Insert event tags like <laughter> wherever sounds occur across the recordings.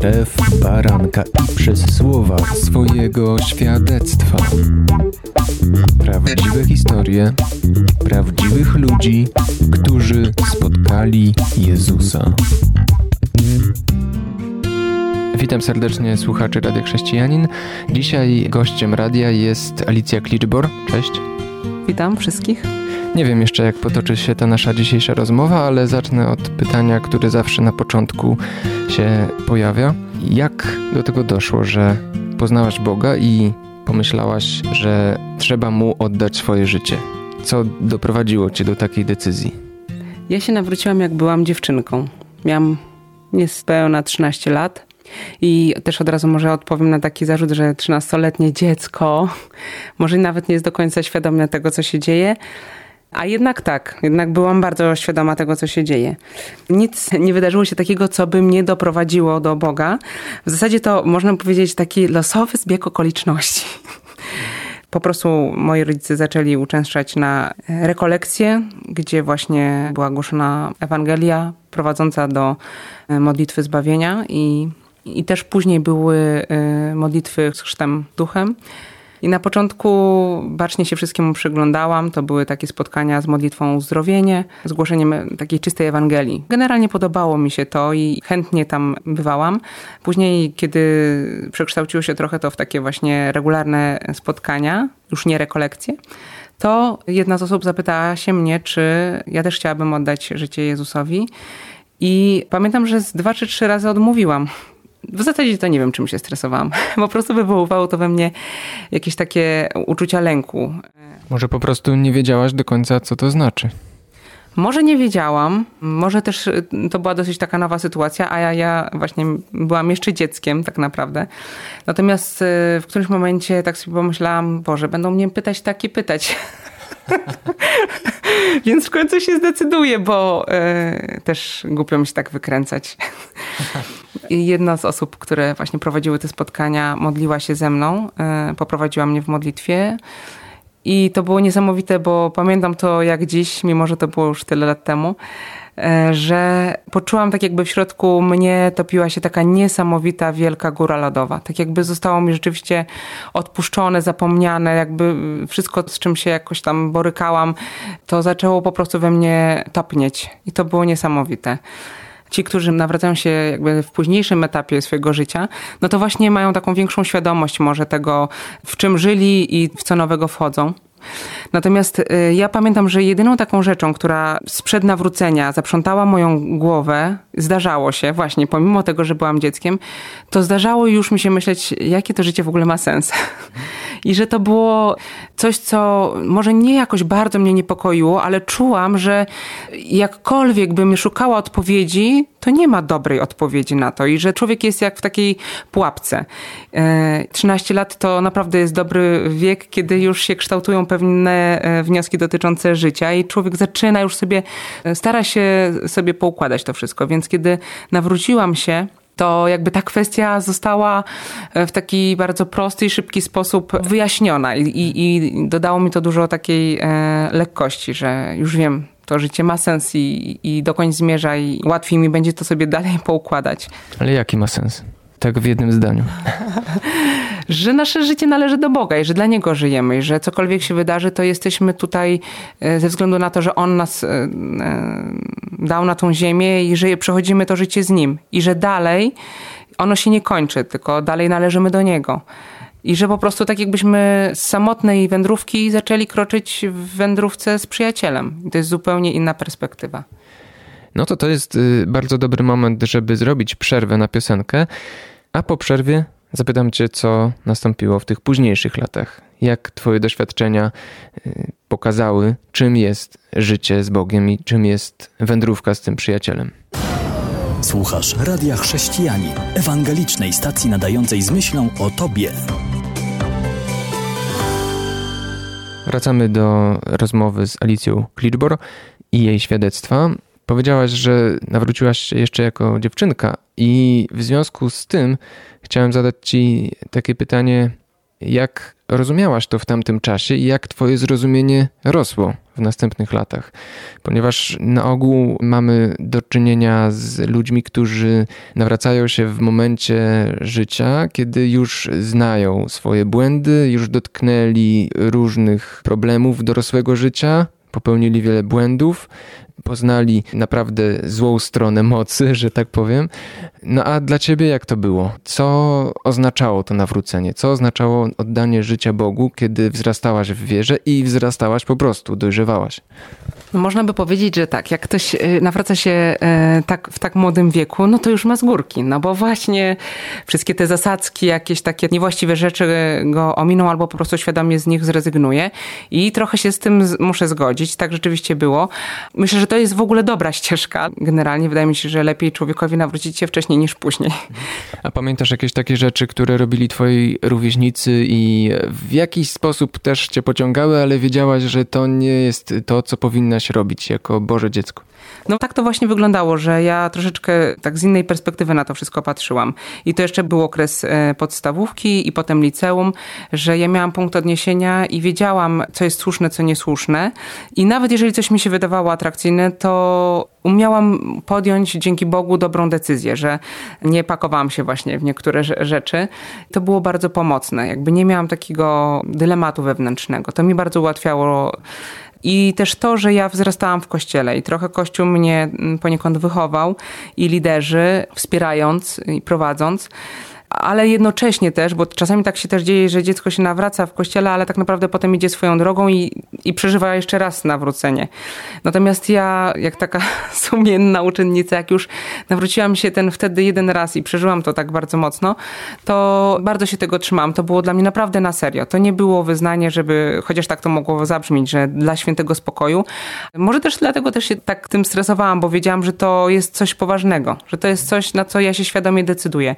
krew baranka i przez słowa swojego świadectwa. Prawdziwe historie prawdziwych ludzi, którzy spotkali Jezusa. Witam serdecznie słuchaczy Radia Chrześcijanin. Dzisiaj gościem radia jest Alicja Kliczbor. Cześć. Witam wszystkich. Nie wiem jeszcze, jak potoczy się ta nasza dzisiejsza rozmowa, ale zacznę od pytania, które zawsze na początku się pojawia. Jak do tego doszło, że poznałaś Boga i pomyślałaś, że trzeba mu oddać swoje życie? Co doprowadziło cię do takiej decyzji? Ja się nawróciłam, jak byłam dziewczynką. Miałam niespełna 13 lat. I też od razu może odpowiem na taki zarzut, że 13-letnie dziecko <laughs> może nawet nie jest do końca świadome tego, co się dzieje. A jednak tak, jednak byłam bardzo świadoma tego, co się dzieje. Nic nie wydarzyło się takiego, co by mnie doprowadziło do Boga. W zasadzie to można powiedzieć taki losowy zbieg okoliczności. <laughs> Po prostu moi rodzice zaczęli uczęszczać na rekolekcje, gdzie właśnie była głoszona Ewangelia prowadząca do modlitwy zbawienia i, i też później były y, modlitwy z chrztem duchem. I na początku bacznie się wszystkiemu przyglądałam. To były takie spotkania z modlitwą uzdrowienie, zgłoszeniem takiej czystej Ewangelii. Generalnie podobało mi się to i chętnie tam bywałam. Później, kiedy przekształciło się trochę to w takie właśnie regularne spotkania, już nie rekolekcje, to jedna z osób zapytała się mnie, czy ja też chciałabym oddać życie Jezusowi. I pamiętam, że z dwa czy trzy razy odmówiłam. W zasadzie to nie wiem, czym się stresowałam. <laughs> Po prostu wywoływało to we mnie jakieś takie uczucia lęku. Może po prostu nie wiedziałaś do końca, co to znaczy. Może nie wiedziałam, może też to była dosyć taka nowa sytuacja, a ja, ja właśnie byłam jeszcze dzieckiem tak naprawdę. Natomiast w którymś momencie tak sobie pomyślałam, Boże, będą mnie pytać takie pytać. <laughs> <laughs> Więc w końcu się zdecyduję, bo y, też głupio mi się tak wykręcać. I jedna z osób, które właśnie prowadziły te spotkania, modliła się ze mną, y, poprowadziła mnie w modlitwie. I to było niesamowite, bo pamiętam to jak dziś, mimo że to było już tyle lat temu, że poczułam tak jakby w środku mnie topiła się taka niesamowita wielka góra lodowa. Tak jakby zostało mi rzeczywiście odpuszczone, zapomniane, jakby wszystko z czym się jakoś tam borykałam, to zaczęło po prostu we mnie topnieć. I to było niesamowite ci, którzy nawracają się jakby w późniejszym etapie swojego życia, no to właśnie mają taką większą świadomość może tego, w czym żyli i w co nowego wchodzą. Natomiast y, ja pamiętam, że jedyną taką rzeczą, która sprzed nawrócenia zaprzątała moją głowę, zdarzało się właśnie, pomimo tego, że byłam dzieckiem, to zdarzało już mi się myśleć, jakie to życie w ogóle ma sens. I że to było coś, co może nie jakoś bardzo mnie niepokoiło, ale czułam, że jakkolwiek bym szukała odpowiedzi, to nie ma dobrej odpowiedzi na to i że człowiek jest jak w takiej pułapce. 13 e, lat to naprawdę jest dobry wiek, kiedy już się kształtują pewne e, wnioski dotyczące życia i człowiek zaczyna już sobie, e, stara się sobie poukładać to wszystko. Więc kiedy nawróciłam się, to jakby ta kwestia została w taki bardzo prosty i szybki sposób wyjaśniona i, i, i dodało mi to dużo takiej e, lekkości, że już wiem, to życie ma sens i, i dokąd zmierza i łatwiej mi będzie to sobie dalej poukładać. Ale jaki ma sens? Tak w jednym zdaniu. <laughs> że nasze życie należy do Boga i że dla Niego żyjemy i że cokolwiek się wydarzy, to jesteśmy tutaj e, ze względu na to, że On nas e, e, dał na tą ziemię i że przechodzimy to życie z Nim i że dalej ono się nie kończy, tylko dalej należymy do Niego. I że po prostu tak jakbyśmy z samotnej wędrówki zaczęli kroczyć w wędrówce z przyjacielem. To jest zupełnie inna perspektywa. No to to jest y, bardzo dobry moment, żeby zrobić przerwę na piosenkę, a po przerwie zapytam Cię, co nastąpiło w tych późniejszych latach. Jak Twoje doświadczenia y, pokazały, czym jest życie z Bogiem i czym jest wędrówka z tym przyjacielem. Słuchasz Radia Chrześcijani, ewangelicznej stacji nadającej z myślą o Tobie. Wracamy do rozmowy z Alicją Klitschbor i jej świadectwa. Powiedziałaś, że nawróciłaś się jeszcze jako dziewczynka, i w związku z tym chciałem zadać Ci takie pytanie: Jak rozumiałaś to w tamtym czasie i jak twoje zrozumienie rosło w następnych latach? Ponieważ na ogół mamy do czynienia z ludźmi, którzy nawracają się w momencie życia, kiedy już znają swoje błędy, już dotknęli różnych problemów dorosłego życia, popełnili wiele błędów, poznali naprawdę złą stronę mocy, <laughs> że tak powiem. No a dla ciebie jak to było? Co oznaczało to nawrócenie? Co oznaczało oddanie życia Bogu, kiedy wzrastałaś w wierze i wzrastałaś po prostu, dojrzewałaś? Można by powiedzieć, że tak, jak ktoś y, nawraca się y, tak, w tak młodym wieku, no to już ma z górki, no bo właśnie wszystkie te zasadzki, jakieś takie niewłaściwe rzeczy go ominą albo po prostu świadomie z nich zrezygnuje i trochę się z tym muszę zgodzić, tak rzeczywiście było. Myślę, że to jest w ogóle dobra ścieżka. Generalnie wydaje mi się, że lepiej człowiekowi nawrócić się wcześniej niż później. A pamiętasz jakieś takie rzeczy, które robili twoi rówieśnicy i w jakiś sposób też cię pociągały, ale wiedziałaś, że to nie jest to, co powinnaś robić jako Boże dziecko? No tak to właśnie wyglądało, że ja troszeczkę tak z innej perspektywy na to wszystko patrzyłam. I to jeszcze był okres e, podstawówki i potem liceum, że ja miałam punkt odniesienia i wiedziałam, co jest słuszne, co niesłuszne. I nawet jeżeli coś mi się wydawało atrakcyjne, to umiałam podjąć dzięki Bogu dobrą decyzję, że nie pakowałam się właśnie w niektóre rzeczy. To było bardzo pomocne. Jakby nie miałam takiego dylematu wewnętrznego. To mi bardzo ułatwiało i też to, że ja wzrastałam w kościele i trochę kościół mnie mm, poniekąd wychował i liderzy, wspierając i prowadząc ale jednocześnie też, bo czasami tak się też dzieje, że dziecko się nawraca w kościele, ale tak naprawdę potem idzie swoją drogą i, i przeżywa jeszcze raz nawrócenie. Natomiast ja, jak taka <laughs> sumienna uczennica, jak już nawróciłam się ten wtedy jeden raz i przeżyłam to tak bardzo mocno, to bardzo się tego trzymałam. To było dla mnie naprawdę na serio. To nie było wyznanie, żeby, chociaż tak to mogło zabrzmieć, że dla świętego spokoju. Może też dlatego też się tak tym stresowałam, bo wiedziałam, że to jest coś poważnego, że to jest coś, na co ja się świadomie decyduję.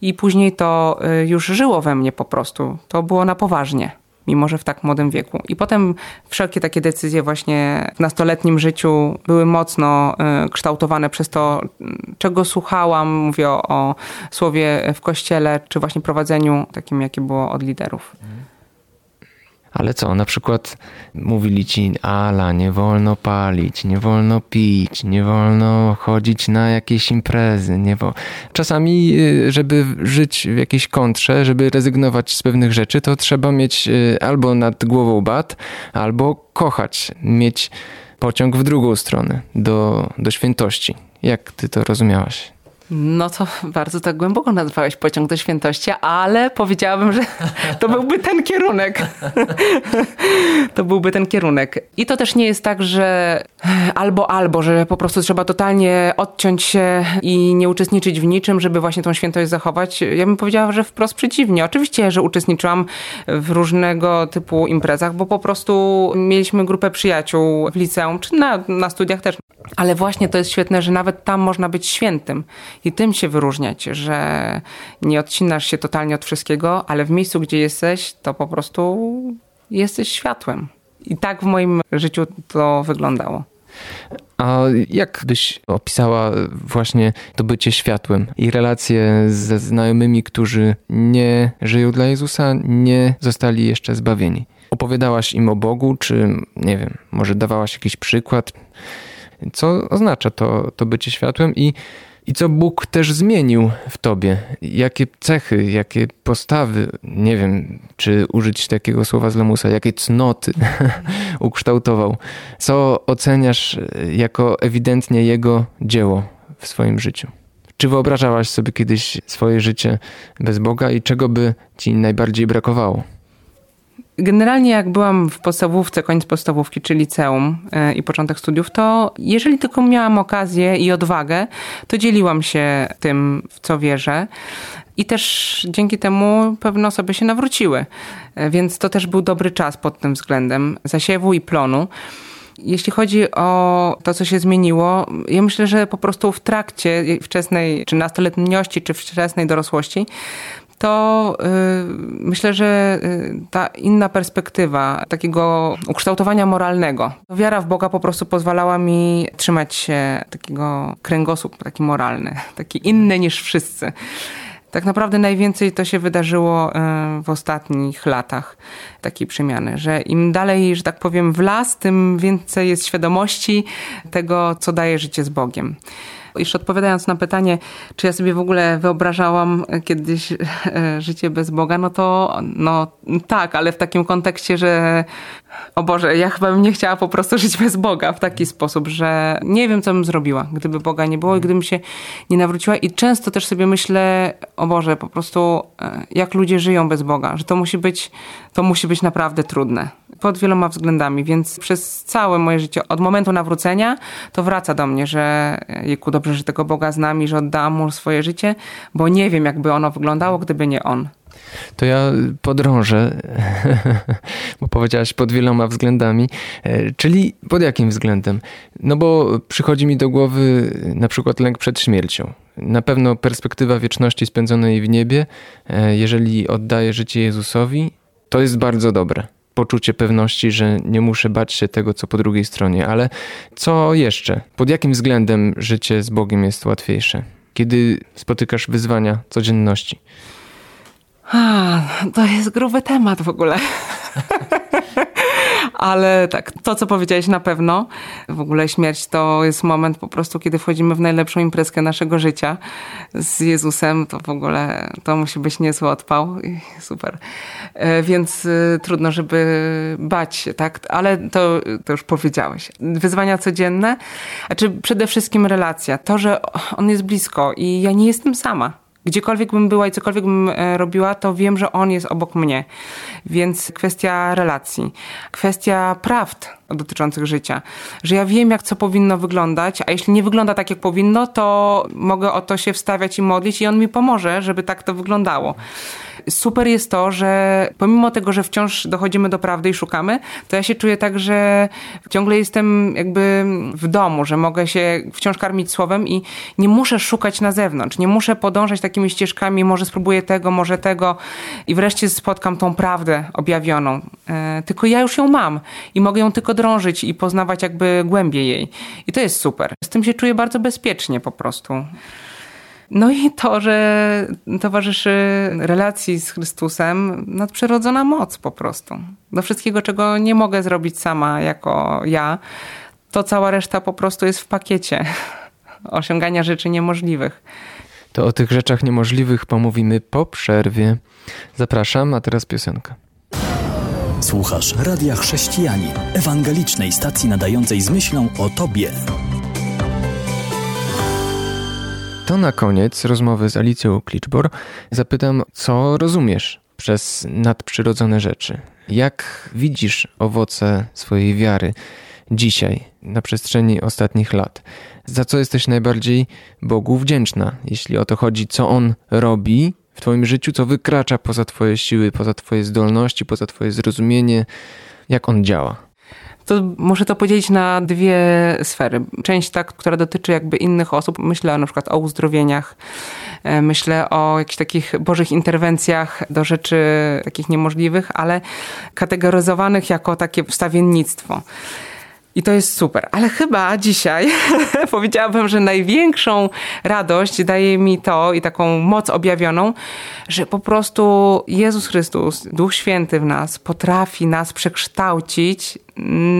I później to y, już żyło we mnie po prostu. To było na poważnie mimo że w tak młodym wieku. I potem wszelkie takie decyzje właśnie w nastoletnim życiu były mocno y, kształtowane przez to, czego słuchałam. Mówię o, o słowie w kościele, czy właśnie prowadzeniu takim, jakie było od liderów. Ale co, na przykład mówili ci, Ala, nie wolno palić, nie wolno pić, nie wolno chodzić na jakieś imprezy, nie wo... Czasami, y, żeby żyć w jakiejś kontrze, żeby rezygnować z pewnych rzeczy, to trzeba mieć y, albo nad głową bat, albo kochać, mieć pociąg w drugą stronę, do, do świętości. Jak ty to rozumiałaś? No to <laughs> bardzo tak głęboko nazwałeś pociąg do świętości, ale powiedziałabym, że <laughs> to byłby ten kierunek. <laughs> to byłby ten kierunek. I to też nie jest tak, że <sighs> albo albo, że po prostu trzeba totalnie odciąć się i nie uczestniczyć w niczym, żeby właśnie tą świętość zachować. Ja bym powiedziała, że wprost przeciwnie. Oczywiście, że uczestniczyłam w różnego typu imprezach, bo po prostu mieliśmy grupę przyjaciół w liceum, czy na, na studiach też. Ale właśnie to jest świetne, że nawet tam można być świętym i tym się wyróżniać, że nie odcinasz się totalnie od wszystkiego, ale w miejscu, gdzie jesteś, to po prostu jesteś światłem. I tak w moim życiu to wyglądało. A jak byś opisała właśnie to bycie światłem i relacje ze znajomymi, którzy nie żyją dla Jezusa, nie zostali jeszcze zbawieni? Opowiadałaś im o Bogu, czy nie wiem, może dawałaś jakiś przykład? Co oznacza to, to bycie światłem i i co Bóg też zmienił w tobie? Jakie cechy, jakie postawy, nie wiem, czy użyć takiego słowa z Lemusa, jakie cnoty <laughs> ukształtował? Co oceniasz jako ewidentnie Jego dzieło w swoim życiu? Czy wyobrażałaś sobie kiedyś swoje życie bez Boga i czego by ci najbardziej brakowało? Generalnie jak byłam w podstawówce, koniec podstawówki, czy liceum e, i początek studiów, to jeżeli tylko miałam okazję i odwagę, to dzieliłam się tym, w co wierzę. I też dzięki temu pewne osoby się nawróciły. E, więc to też był dobry czas pod tym względem zasiewu i plonu. Jeśli chodzi o to, co się zmieniło, ja myślę, że po prostu w trakcie wczesnej, czy nastoletniości, czy wczesnej dorosłości, to y, myślę, że y, ta inna perspektywa takiego ukształtowania moralnego, wiara w Boga po prostu pozwalała mi trzymać się takiego kręgosłup taki moralny, <laughs> taki inny niż wszyscy. Tak naprawdę najwięcej to się wydarzyło e, w ostatnich latach takiej przemiany, że im dalej, że tak powiem, w las, tym więcej jest świadomości tego, co daje życie z Bogiem. Jeszcze odpowiadając na pytanie, czy ja sobie w ogóle wyobrażałam kiedyś e, życie bez Boga, no to no tak, ale w takim kontekście, że o Boże, ja chyba bym nie chciała po prostu żyć bez Boga w taki sposób, że nie wiem, co bym zrobiła, gdyby Boga nie było i gdybym się nie nawróciła. I często też sobie myślę, o Boże, po prostu e, jak ludzie żyją bez Boga, że to musi być, to musi być naprawdę trudne. Pod wieloma względami, więc przez całe moje życie, od momentu nawrócenia, to wraca do mnie, że jejku, dobrze, że tego Boga znam i że oddałam mu swoje życie, bo nie wiem, jakby ono wyglądało, gdyby nie on. To ja podrążę, <laughs> bo powiedziałaś pod wieloma względami, e, czyli pod jakim względem? No bo przychodzi mi do głowy na przykład lęk przed śmiercią. Na pewno perspektywa wieczności spędzonej w niebie, e, jeżeli oddaję życie Jezusowi, to jest bardzo dobre. Poczucie pewności, że nie muszę bać się tego, co po drugiej stronie. Ale co jeszcze? Pod jakim względem życie z Bogiem jest łatwiejsze? Kiedy spotykasz wyzwania codzienności? A, to jest gruby temat w ogóle. <laughs> Ale tak, to co powiedziałeś na pewno, w ogóle śmierć to jest moment po prostu, kiedy wchodzimy w najlepszą imprezkę naszego życia z Jezusem, to w ogóle to musi być niezły odpał. Super. E, więc y, trudno, żeby bać się, tak? Ale to, to już powiedziałeś. Wyzwania codzienne, znaczy przede wszystkim relacja. To, że on jest blisko i ja nie jestem sama Gdziekolwiek bym była i cokolwiek bym e, robiła, to wiem, że on jest obok mnie. Więc kwestia relacji, kwestia prawd dotyczących życia, że ja wiem, jak co powinno wyglądać, a jeśli nie wygląda tak, jak powinno, to mogę o to się wstawiać i modlić i on mi pomoże, żeby tak to wyglądało super jest to, że pomimo tego, że wciąż dochodzimy do prawdy i szukamy, to ja się czuję tak, że ciągle jestem jakby w domu, że mogę się wciąż karmić słowem i nie muszę szukać na zewnątrz, nie muszę podążać takimi ścieżkami, może spróbuję tego, może tego i wreszcie spotkam tą prawdę objawioną. E, tylko ja już ją mam i mogę ją tylko drążyć i poznawać jakby głębiej jej. I to jest super. Z tym się czuję bardzo bezpiecznie po prostu. No i to, że towarzyszy relacji z Chrystusem nadprzyrodzona moc po prostu. Do wszystkiego, czego nie mogę zrobić sama jako ja, to cała reszta po prostu jest w pakiecie <laughs> osiągania rzeczy niemożliwych. To o tych rzeczach niemożliwych pomówimy po przerwie. Zapraszam, a teraz piosenka. Słuchasz Radia Chrześcijani, ewangelicznej stacji nadającej z myślą o Tobie. To na koniec rozmowy z Alicją Kliczbor zapytam, co rozumiesz przez nadprzyrodzone rzeczy? Jak widzisz owoce swojej wiary dzisiaj, na przestrzeni ostatnich lat? Za co jesteś najbardziej Bogu wdzięczna, jeśli o to chodzi, co On robi w Twoim życiu, co wykracza poza Twoje siły, poza Twoje zdolności, poza Twoje zrozumienie, jak On działa? To muszę to podzielić na dwie sfery. Część ta, która dotyczy jakby innych osób, myślę na przykład o uzdrowieniach, e, myślę o jakichś takich bożych interwencjach do rzeczy takich niemożliwych, ale kategoryzowanych jako takie wstawiennictwo. I to jest super. Ale chyba dzisiaj <laughs> powiedziałabym, że największą radość daje mi to i taką moc objawioną, że po prostu Jezus Chrystus, Duch Święty w nas, potrafi nas przekształcić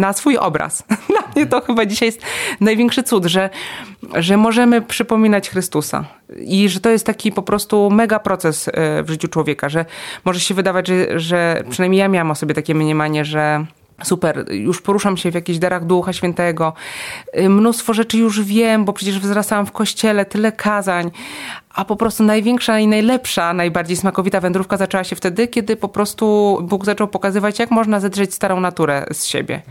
na swój obraz. <laughs> Dla mnie to chyba dzisiaj jest największy cud, że, że możemy przypominać Chrystusa. I że to jest taki po prostu mega proces e, w życiu człowieka, że może się wydawać, że, że przynajmniej ja miałam o sobie takie mniemanie, że super, już poruszam się w jakichś darach Ducha Świętego, y, mnóstwo rzeczy już wiem, bo przecież wzrastałam w kościele, tyle kazań, a po prostu największa i najlepsza, najbardziej smakowita wędrówka zaczęła się wtedy, kiedy po prostu Bóg zaczął pokazywać, jak można zedrzeć starą naturę z siebie.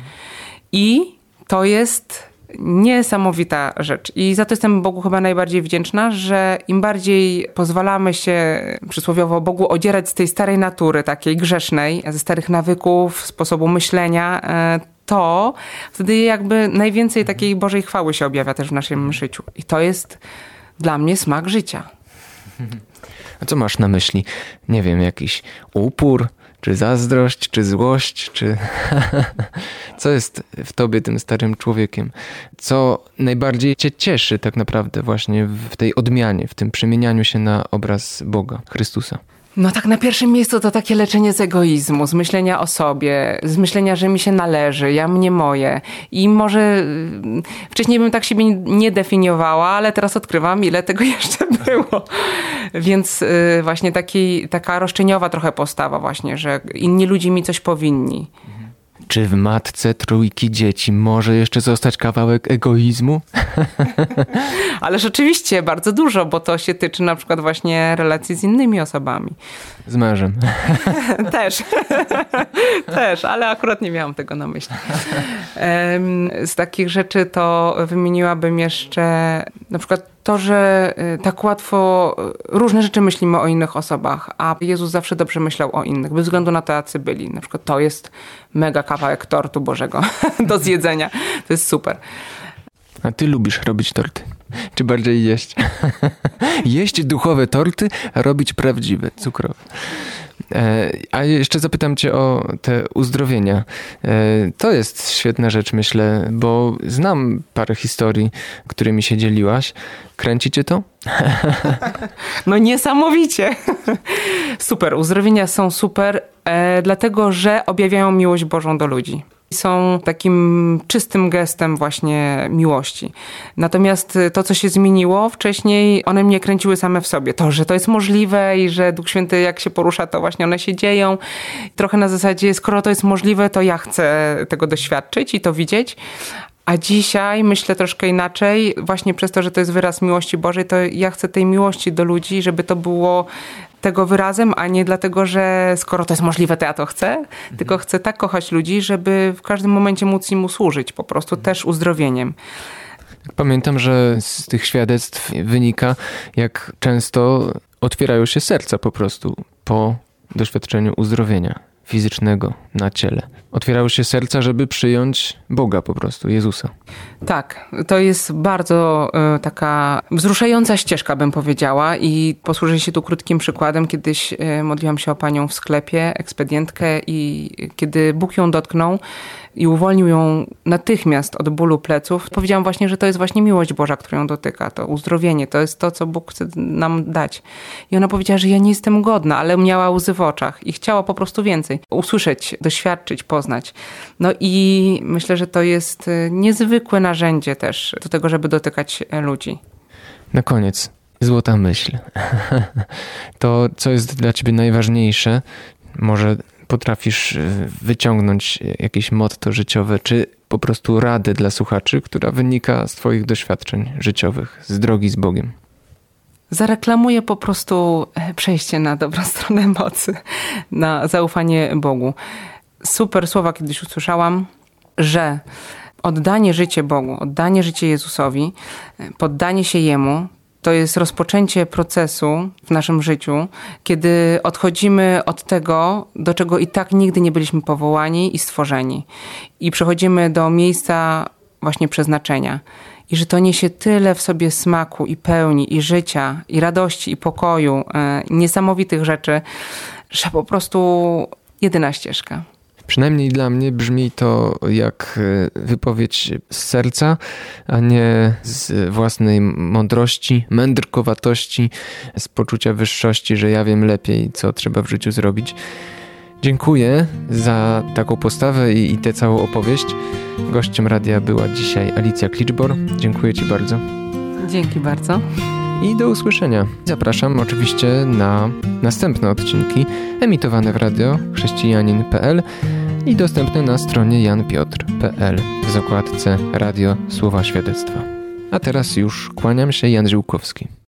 I to jest Niesamowita rzecz. I za to jestem Bogu chyba najbardziej wdzięczna, że im bardziej pozwalamy się przysłowiowo Bogu odzierać z tej starej natury, takiej grzesznej, ze starych nawyków, sposobu myślenia, e, to wtedy jakby najwięcej takiej Bożej chwały się objawia też w naszym życiu. I to jest dla mnie smak życia. A co masz na myśli? Nie wiem, jakiś upór, Czy zazdrość, czy złość, czy <laughs> co jest w tobie tym starym człowiekiem? Co najbardziej cię cieszy tak naprawdę właśnie w tej odmianie, w tym przemienianiu się na obraz Boga, Chrystusa? No tak na pierwszym miejscu to takie leczenie z egoizmu, z myślenia o sobie, z myślenia, że mi się należy, ja mnie moje. I może mm, wcześniej bym tak siebie nie definiowała, ale teraz odkrywam, ile tego <laughs> jeszcze było. Więc y, właśnie taki, taka roszczeniowa trochę postawa właśnie, że inni ludzie mi coś powinni. Czy w matce trójki dzieci może jeszcze zostać kawałek egoizmu? <laughs> Ale rzeczywiście bardzo dużo, bo to się tyczy na przykład właśnie relacji z innymi osobami. Z mężem. <laughs> Też. <laughs> Też, ale akurat nie miałam tego na myśli. Z takich rzeczy to wymieniłabym jeszcze na przykład to, że y, tak łatwo y, różne rzeczy myślimy o innych osobach, a Jezus zawsze dobrze myślał o innych, bez względu na to, jacy byli. Na przykład to jest mega kawałek tortu Bożego <laughs> do zjedzenia. To jest super. A ty lubisz robić torty? Czy bardziej jeść? <laughs> jeść duchowe torty, a robić prawdziwe, cukrowe. E, a jeszcze zapytam Cię o te uzdrowienia. E, to jest świetna rzecz, myślę, bo znam parę historii, którymi się dzieliłaś. Kręcicie to? <laughs> No niesamowicie. <laughs> Super, uzdrowienia są super, e, dlatego że objawiają miłość Bożą do ludzi są takim czystym gestem właśnie miłości. Natomiast to, co się zmieniło wcześniej, one mnie kręciły same w sobie. To, że to jest możliwe i że Duch Święty jak się porusza, to właśnie one się dzieją. Trochę na zasadzie, skoro to jest możliwe, to ja chcę tego doświadczyć i to widzieć. A dzisiaj myślę troszkę inaczej, właśnie przez to, że to jest wyraz miłości Bożej, to ja chcę tej miłości do ludzi, żeby to było tego wyrazem, a nie dlatego, że skoro to jest możliwe, to ja to chcę, mhm. tylko chcę tak kochać ludzi, żeby w każdym momencie móc im usłużyć, po prostu mhm. też uzdrowieniem. Pamiętam, że z tych świadectw wynika, jak często otwierają się serca po prostu po doświadczeniu uzdrowienia fizycznego na ciele. Otwierały się serca, żeby przyjąć Boga po prostu, Jezusa. Tak, to jest bardzo y, taka wzruszająca ścieżka, bym powiedziała i posłużę się tu krótkim przykładem. Kiedyś y, modliłam się o panią w sklepie, ekspedientkę i kiedy Bóg ją dotknął, i uwolnił ją natychmiast od bólu pleców, powiedziałam właśnie, że to jest właśnie miłość Boża, którą ją dotyka, to uzdrowienie, to jest to, co Bóg chce nam dać. I ona powiedziała, że ja nie jestem godna, ale miała łzy w oczach i chciała po prostu więcej usłyszeć, doświadczyć, poznać. No i myślę, że to jest y, niezwykłe narzędzie też do tego, żeby dotykać e, ludzi. Na koniec, złota myśl. <laughs> To, co jest dla ciebie najważniejsze, może potrafisz e, wyciągnąć jakieś motto życiowe, czy po prostu radę dla słuchaczy, która wynika z Twoich doświadczeń życiowych, z drogi z Bogiem? Zareklamuję po prostu e, przejście na dobrą <laughs> stronę mocy, na zaufanie Bogu. Super słowa kiedyś usłyszałam, że oddanie życie Bogu, oddanie życie Jezusowi, e, poddanie się Jemu to jest rozpoczęcie procesu w naszym życiu, kiedy odchodzimy od tego, do czego i tak nigdy nie byliśmy powołani i stworzeni. I przechodzimy do miejsca właśnie przeznaczenia. I że to niesie tyle w sobie smaku i pełni, i życia, i radości, i pokoju, e, niesamowitych rzeczy, że po prostu jedyna ścieżka. Przynajmniej dla mnie brzmi to jak e, wypowiedź z serca, a nie z własnej mądrości, mędrkowatości, z poczucia wyższości, że ja wiem lepiej, co trzeba w życiu zrobić. Dziękuję za taką postawę i, i tę całą opowieść. Gościem radia była dzisiaj Alicja Kliczbor. Dziękuję Ci bardzo. Dzięki bardzo i do usłyszenia. Zapraszam oczywiście na następne odcinki emitowane w radio chrześcijanin.pl i dostępne na stronie janpiotr.pl w zakładce Radio Słowa Świadectwa. A teraz już kłaniam się Jan Ziłkowski.